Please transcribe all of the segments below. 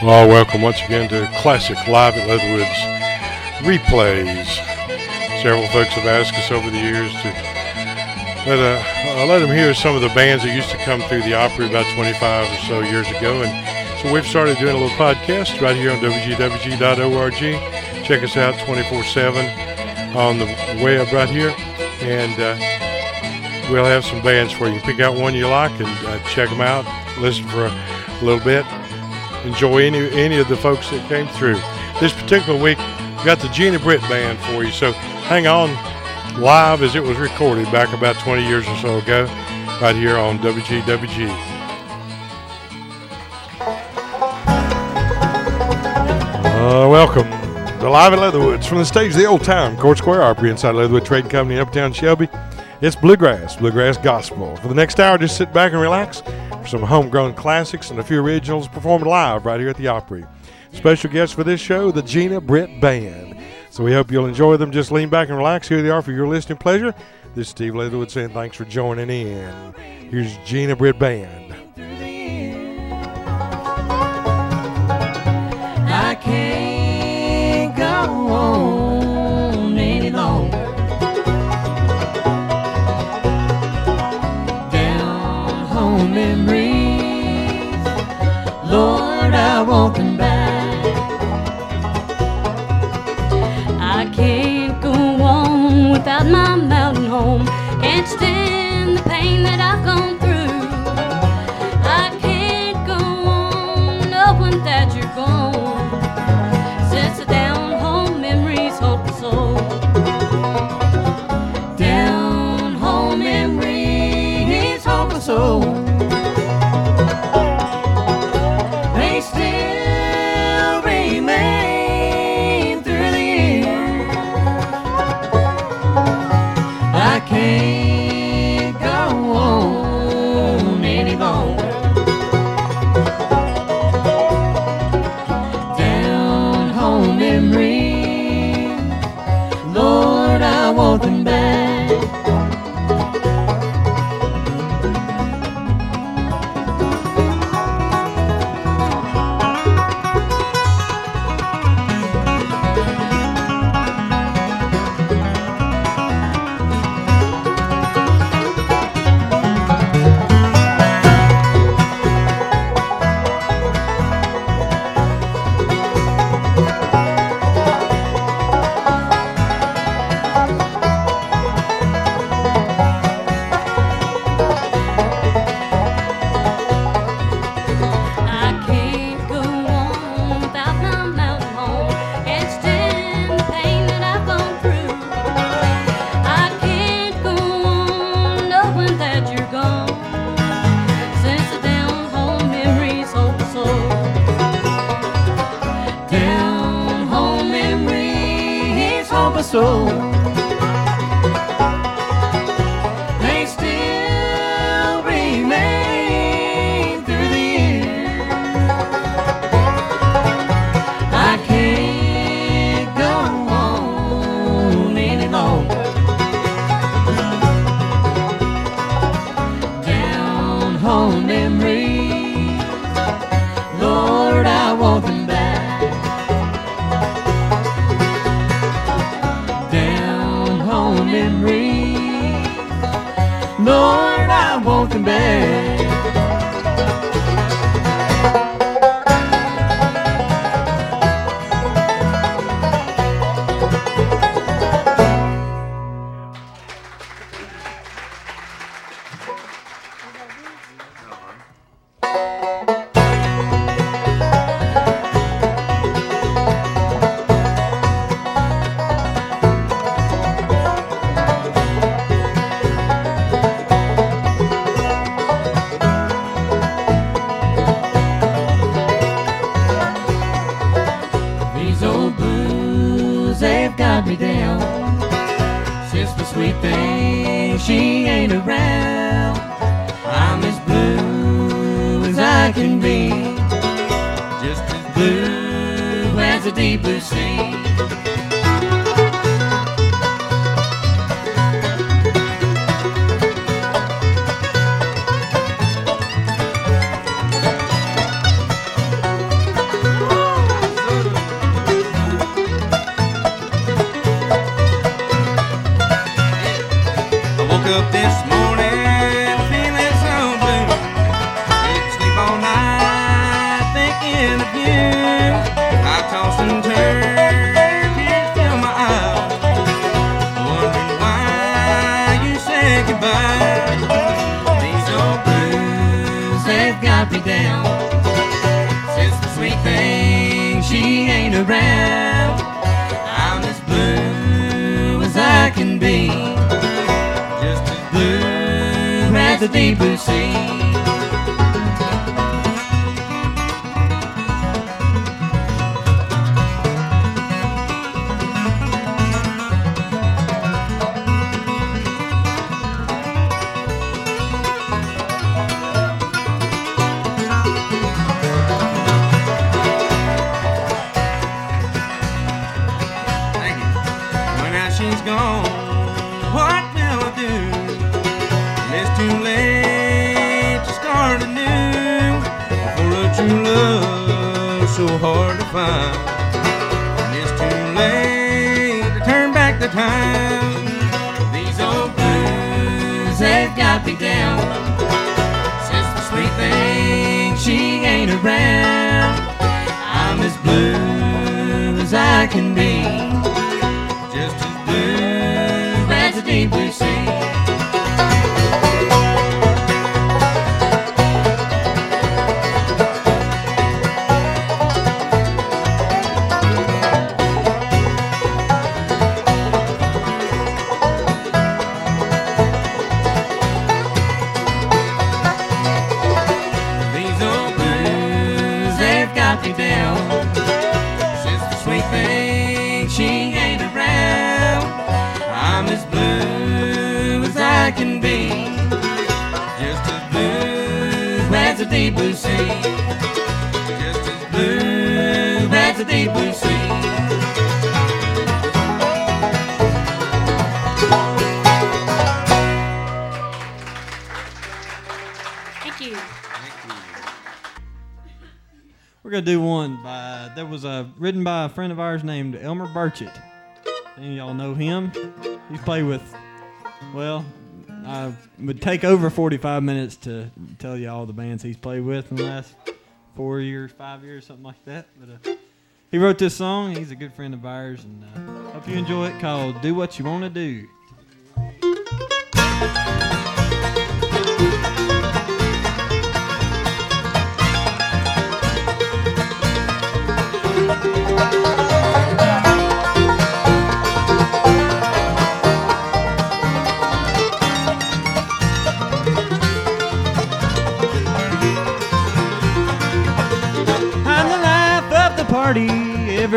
Well, welcome once again to Classic Live at Leatherwoods replays. Several folks have asked us over the years to let, uh, uh, let them hear some of the bands that used to come through the Opry about 25 or so years ago. And so we've started doing a little podcast right here on WGWG.org. Check us out 24 7 on the web right here. And uh, we'll have some bands for you. Pick out one you like and uh, check them out. Listen for a little bit enjoy any any of the folks that came through. This particular week, we got the Gina Britt band for you. So hang on live as it was recorded back about 20 years or so ago, right here on WGWG. Uh, welcome to Live at Leatherwoods from the stage of the Old Town, Court Square Opry inside Leatherwood Trading Company Uptown Shelby. It's bluegrass, bluegrass gospel. For the next hour, just sit back and relax for some homegrown classics and a few originals performed live right here at the Opry. Special guest for this show, the Gina Britt Band. So we hope you'll enjoy them. Just lean back and relax. Here they are for your listening pleasure. This is Steve Leatherwood saying thanks for joining in. Here's Gina Britt Band. I can't go on Can't the pain that I've gone through. I can't go on. Since the down home memories soul. Down home memories, soul. Lord, I want them back. The deep blue sea. Deep blue sea. Friend of ours named Elmer Burchett. Any y'all know him? He's played with. Well, I would take over 45 minutes to tell you all the bands he's played with in the last four years, five years, something like that. But uh, he wrote this song. He's a good friend of ours, and uh, hope you enjoy it. Called "Do What You Want to Do."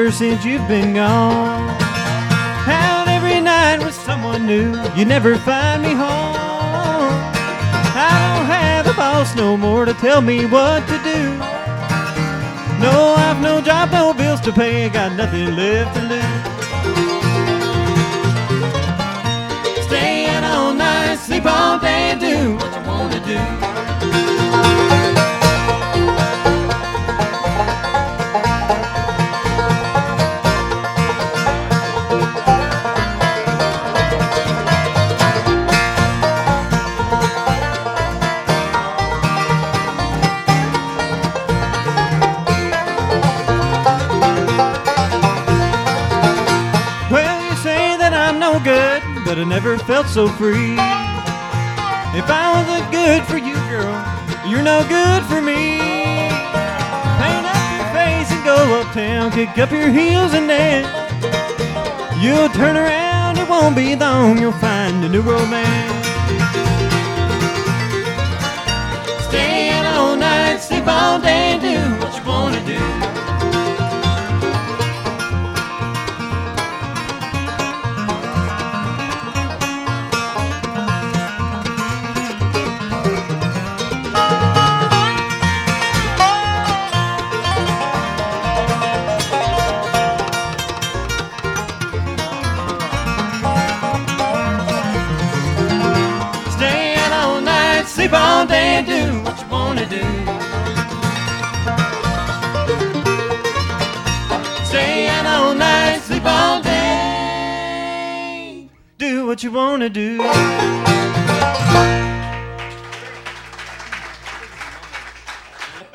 Ever since you've been gone. Out every night with someone new, you never find me home. I don't have a boss no more to tell me what to do. No, I've no job, no bills to pay, got nothing left to lose. Staying all night, sleep all day, so free. If I wasn't good for you, girl, you're no good for me. Paint up your face and go uptown, kick up your heels and dance. You'll turn around, it won't be long, you'll find a new romance. Staying all night, sleep all day, do you wanna do.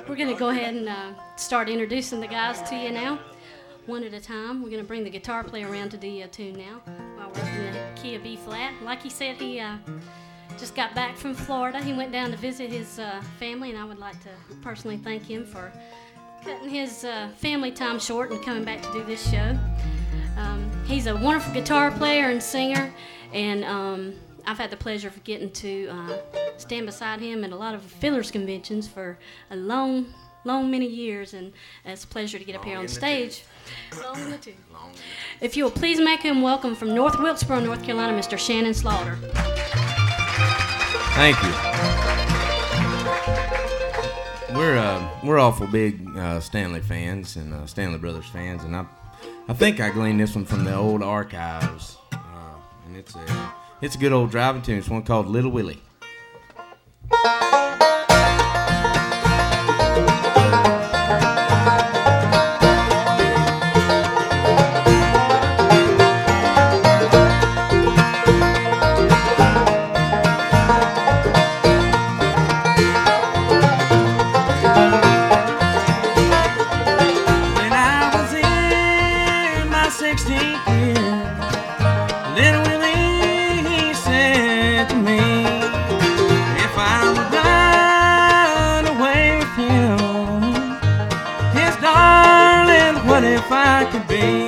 We're going to go ahead and uh, start introducing the guys to you now, one at a time. We're going to bring the guitar player around to do a tune now while we're in the key of B flat. Like he said, he uh, just got back from Florida. He went down to visit his uh, family, and I would like to personally thank him for cutting his uh, family time short and coming back to do this show. Um, he's a wonderful guitar player and singer, and um, I've had the pleasure of getting to uh, stand beside him at a lot of fiddlers conventions for a long, long many years, and it's a pleasure to get up here on stage. Long in the tooth. If you will please make him welcome from North Wilkesboro, North Carolina, Mr. Shannon Slaughter. Thank you. We're uh, we're awful big uh, Stanley fans and uh, Stanley Brothers fans, and I I think I gleaned this one from the old archives, and it's a it's a good old driving tune. It's one called Little Willie. When I was in my 16th year, little what if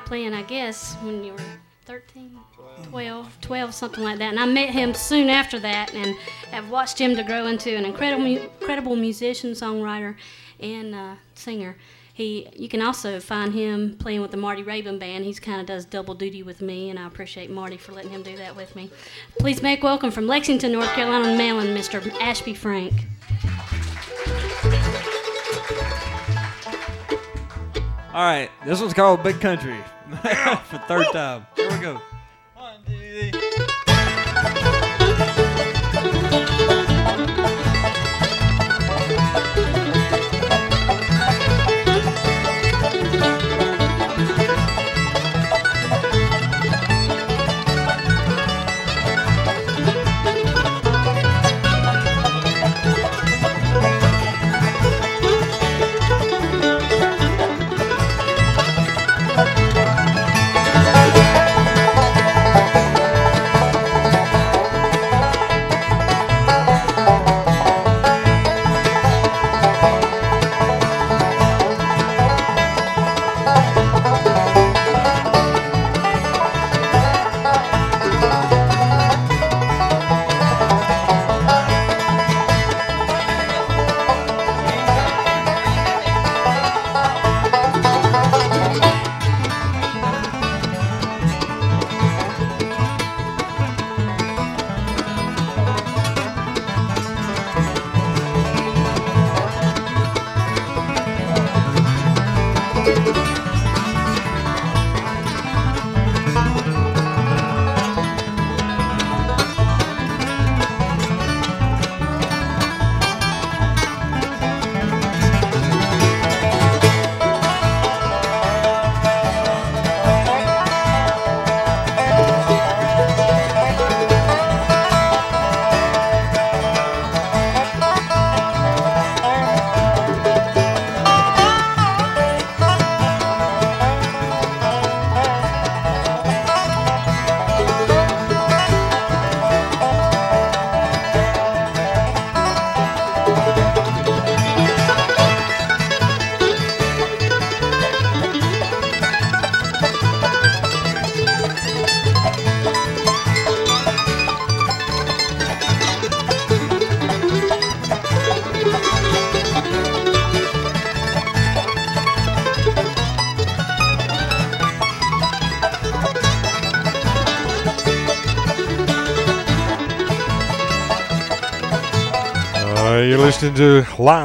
out playing, I guess, when you were 13, 12, 12, something like that. And I met him soon after that and have watched him to grow into an incredible, incredible musician, songwriter, and uh, singer. He, you can also find him playing with the Marty Raybon Band. He's kind of does double duty with me, and I appreciate Marty for letting him do that with me. Please make welcome from Lexington, North Carolina, Maryland, Mr. Ashby Frank. All right, this one's called Big Country for third time. Here we go.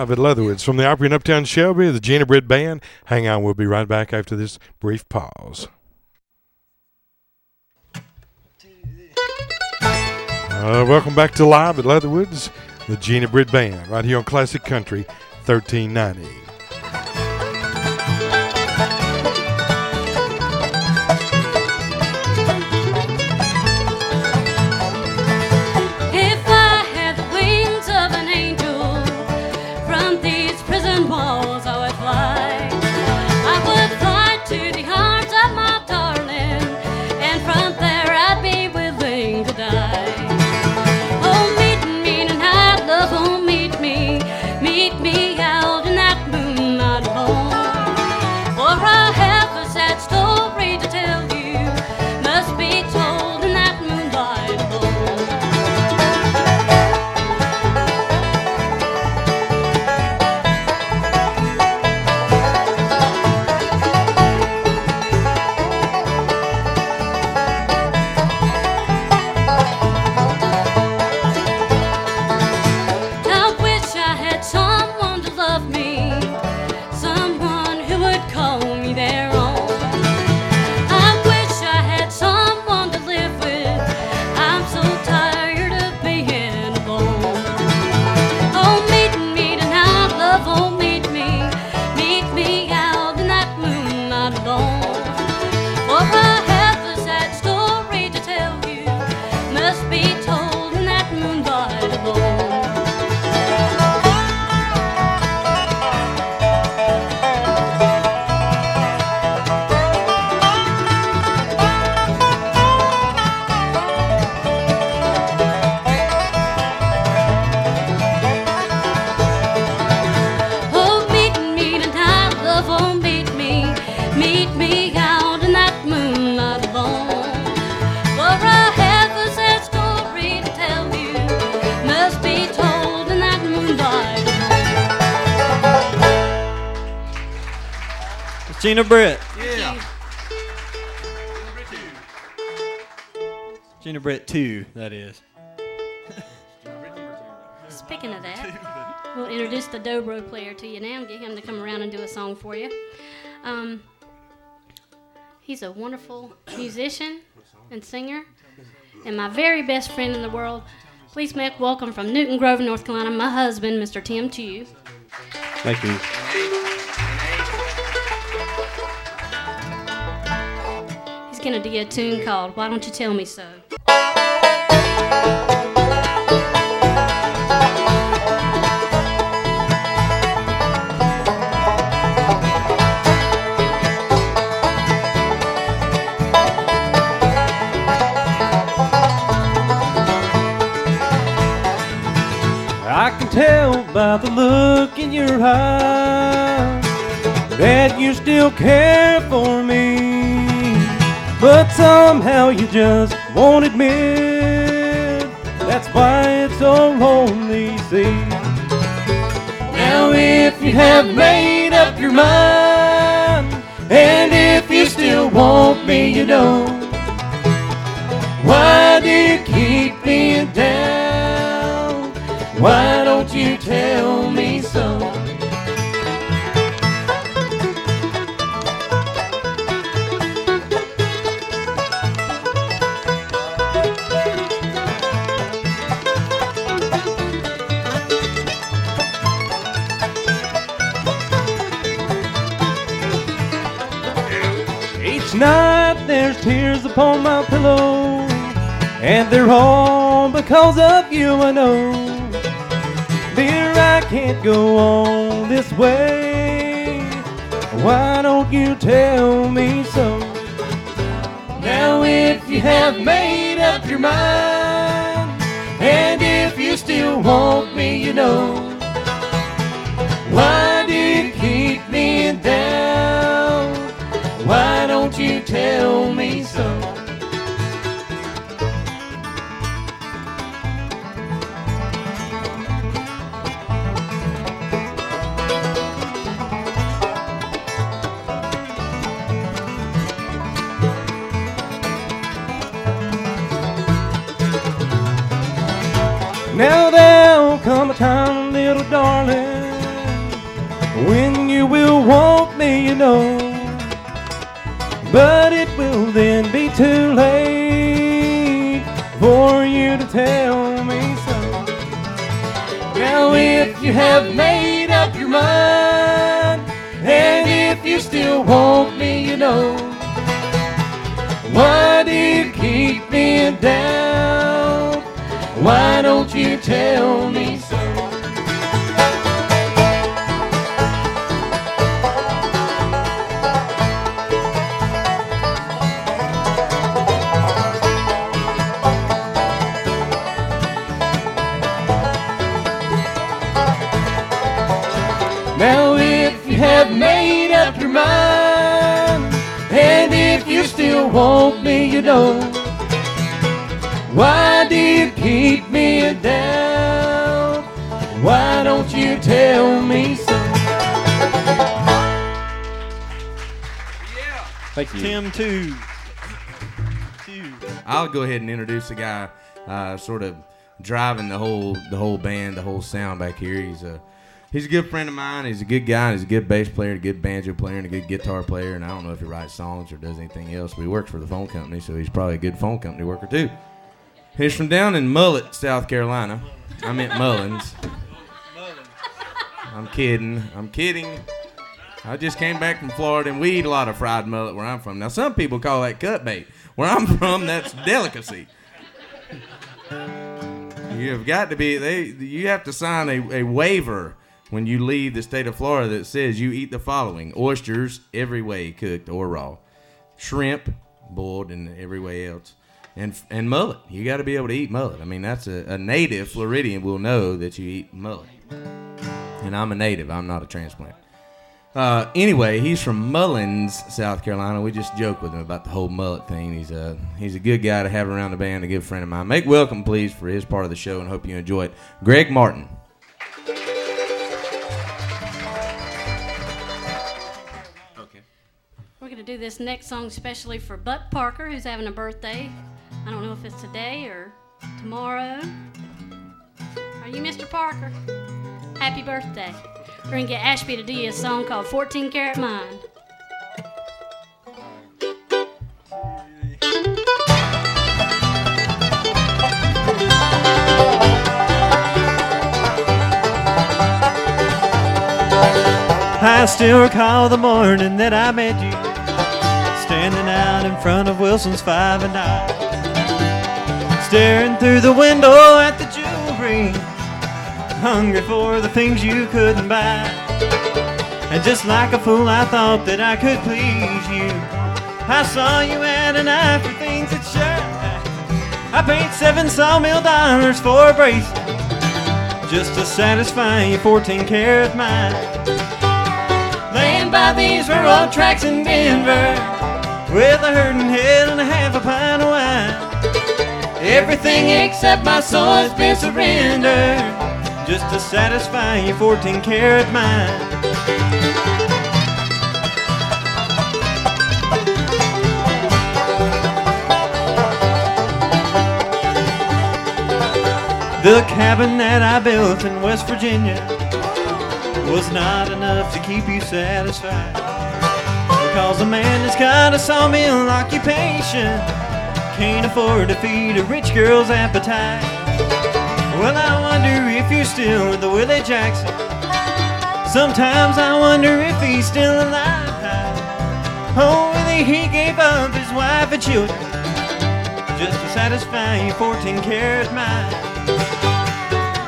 Live at Leatherwoods from the Opry in Uptown Shelby, the Gina Britt Band. Hang on, we'll be right back after this brief pause. Uh, welcome back to Live at Leatherwoods, the Gina Britt Band, right here on Classic Country 1390. Meet me out in that moonlight alone. For I have a sad story to tell you, must be told in that moonlight alone. Gina Britt. Yeah. Gina Britt 2, that is. Speaking of that, we'll introduce the dobro player to you now and get him to come around and do a song for you. Um, he's a wonderful musician and singer, and my very best friend in the world. Please make welcome from Newton Grove, North Carolina, my husband, Mr. Tim Chew. Thank you. He's gonna do a tune called "Why Don't You Tell Me So." By the look in your eyes that you still care for me. But somehow you just won't admit that's why it's so lonely, see. Now, if you have made up your mind, and if you still want me, you know, night there's tears upon my pillow, and they're all because of you, I know. Dear, I can't go on this way. Why don't you tell me so? Now, if you have made up your mind, and if you still want me, you know, why do you keep me down? Tell me so? Now there'll come a time, little darling, when you will want me, you know. But then be too late for you to tell me so. Now, if you have made up your mind, and if you still want me, you know, why do you keep me down? Why don't you tell me want me, you know, why do you keep me down? Why don't you tell me so? Thank you. Tim two. Two. I'll go ahead and introduce the guy, uh, sort of driving the whole the whole band, the whole sound back here. He's a he's a good friend of mine. He's a good guy. He's a good bass player, a good banjo player, and a good guitar player. And I don't know if he writes songs or does anything else, but he works for the phone company, so he's probably a good phone company worker too. He's from down in Mullet, South Carolina. I meant Mullins. I'm kidding. I'm kidding. I just came back from Florida and we eat a lot of fried mullet where I'm from. Now, some people call that cut bait. Where I'm from, that's delicacy. You have got to be, they, you have to sign a, a waiver when you leave the state of Florida that says you eat the following oysters, every way cooked or raw, shrimp, boiled, and every way else. And, and mullet. You got to be able to eat mullet. I mean, that's a, a native Floridian will know that you eat mullet. And I'm a native, I'm not a transplant. Uh, anyway, he's from Mullins, South Carolina. We just joke with him about the whole mullet thing. He's a he's a good guy to have around the band, a good friend of mine. Make welcome, please, for his part of the show, and hope you enjoy it. Greg Martin. Do this next song especially for Buck Parker, who's having a birthday. I don't know if it's today or tomorrow. Are you Mr. Parker? Happy birthday. We're going to get Ashby to do a song called 14 Karat Mind. I still recall the morning that I met you, standing out in front of Wilson's Five and Nine, staring through the window at the jewelry, hungry for the things you couldn't buy. And just like a fool, I thought that I could please you. I saw you had an eye for things that shine. I paid seven sawmill dollars for a bracelet just to satisfy your 14 karat mind. Laying by these railroad tracks in Denver with a hurting head and a half a pint of wine. Everything except my soul has been surrendered just to satisfy your 14 karat mind. The cabin that I built in West Virginia was not enough to keep you satisfied. Because a man that's got a sawmill occupation can't afford to feed a rich girl's appetite. Well, I wonder if you're still with the Willie Jackson. Sometimes I wonder if he's still alive. Oh, Willie, he gave up his wife and children just to satisfy your 14 karat mind.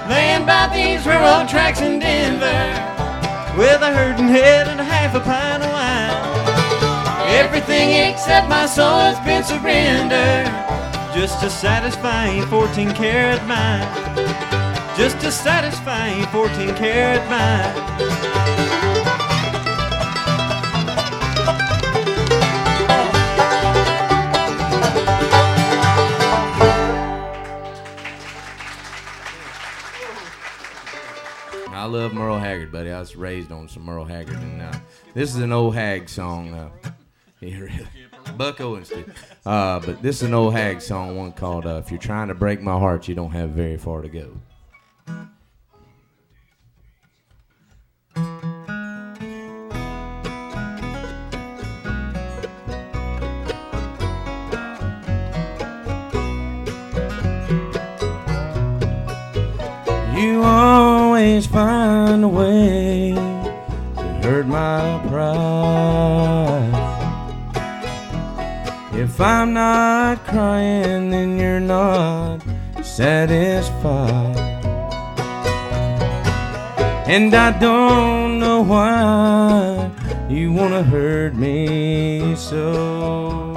Laying by these railroad tracks in Denver with a hurting head and a half a pint of. Everything except my soul has been surrendered just to satisfy your 14 karat mind. Just to satisfy your 14 karat mind. I love Merle Haggard, buddy. I was raised on some Merle Haggard, and uh, this is an old hag song. Uh, yeah, really. Buck Owens did. Uh, but this is an old hag song, one called uh, If You're Trying to Break My Heart, You Don't Have Very Far to Go. You always find a way to hurt my pride. If I'm not crying, then you're not satisfied. And I don't know why you wanna hurt me so.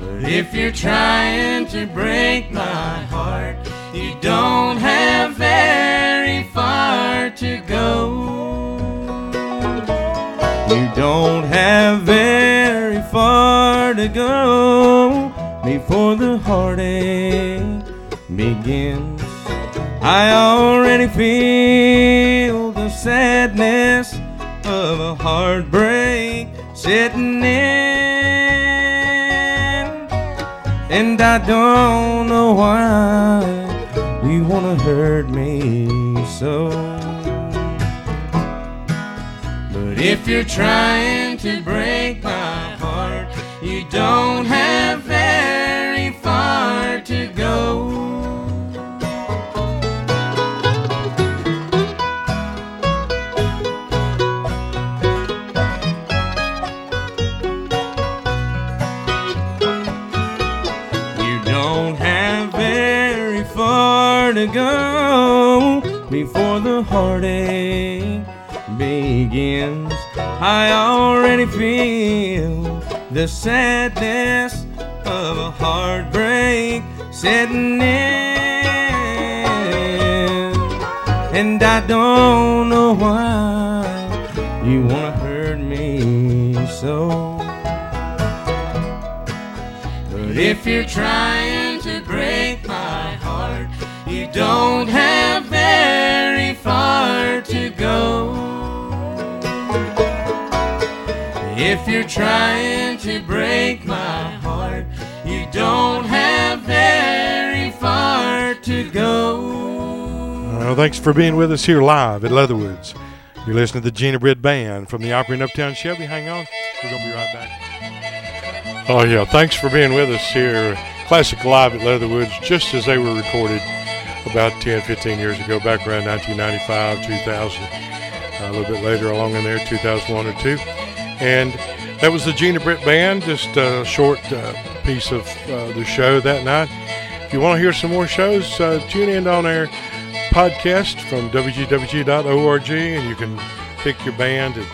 But if you're trying to break my heart, you don't have very far to go. You don't have to go before the heartache begins. I already feel the sadness of a heartbreak sitting in. And I don't know why you wanna hurt me so. But if you're trying to break don't have very far to go. You don't have very far to go before the heartache begins. I already feel the sadness of a heartbreak setting in. And I don't know why you wanna hurt me so. But if you're trying to break my heart, you don't have very far to go. If you're trying to break my heart, you don't have very far to go. Well, thanks for being with us here live at Leatherwoods. You're listening to the Gina Britt Band from the Opry in Uptown Shelby. Hang on, we're gonna be right back. Oh yeah, thanks for being with us here. Classic Live at Leatherwoods, just as they were recorded about 10, 15 years ago, back around 1995, 2000, a little bit later along in there, 2001 or two. And that was the Gena Britt Band, just a short uh, piece of uh, the show that night. If you want to hear some more shows, uh, tune in on our podcast from wgwg.org and you can pick your band and,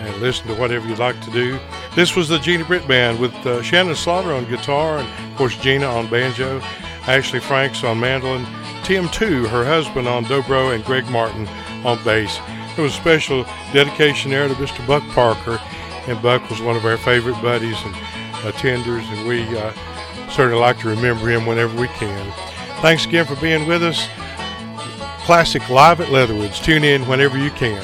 and listen to whatever you'd like to do. This was the Gena Britt Band with uh, Shannon Slaughter on guitar and, of course, Gena on banjo, Ashley Franks on mandolin, Tim Two, her husband, on dobro, and Greg Martin on bass. There was a special dedication there to Mr. Buck Parker, and Buck was one of our favorite buddies and attenders, and we uh, certainly like to remember him whenever we can. Thanks again for being with us. Classic Live at Leatherwoods. Tune in whenever you can.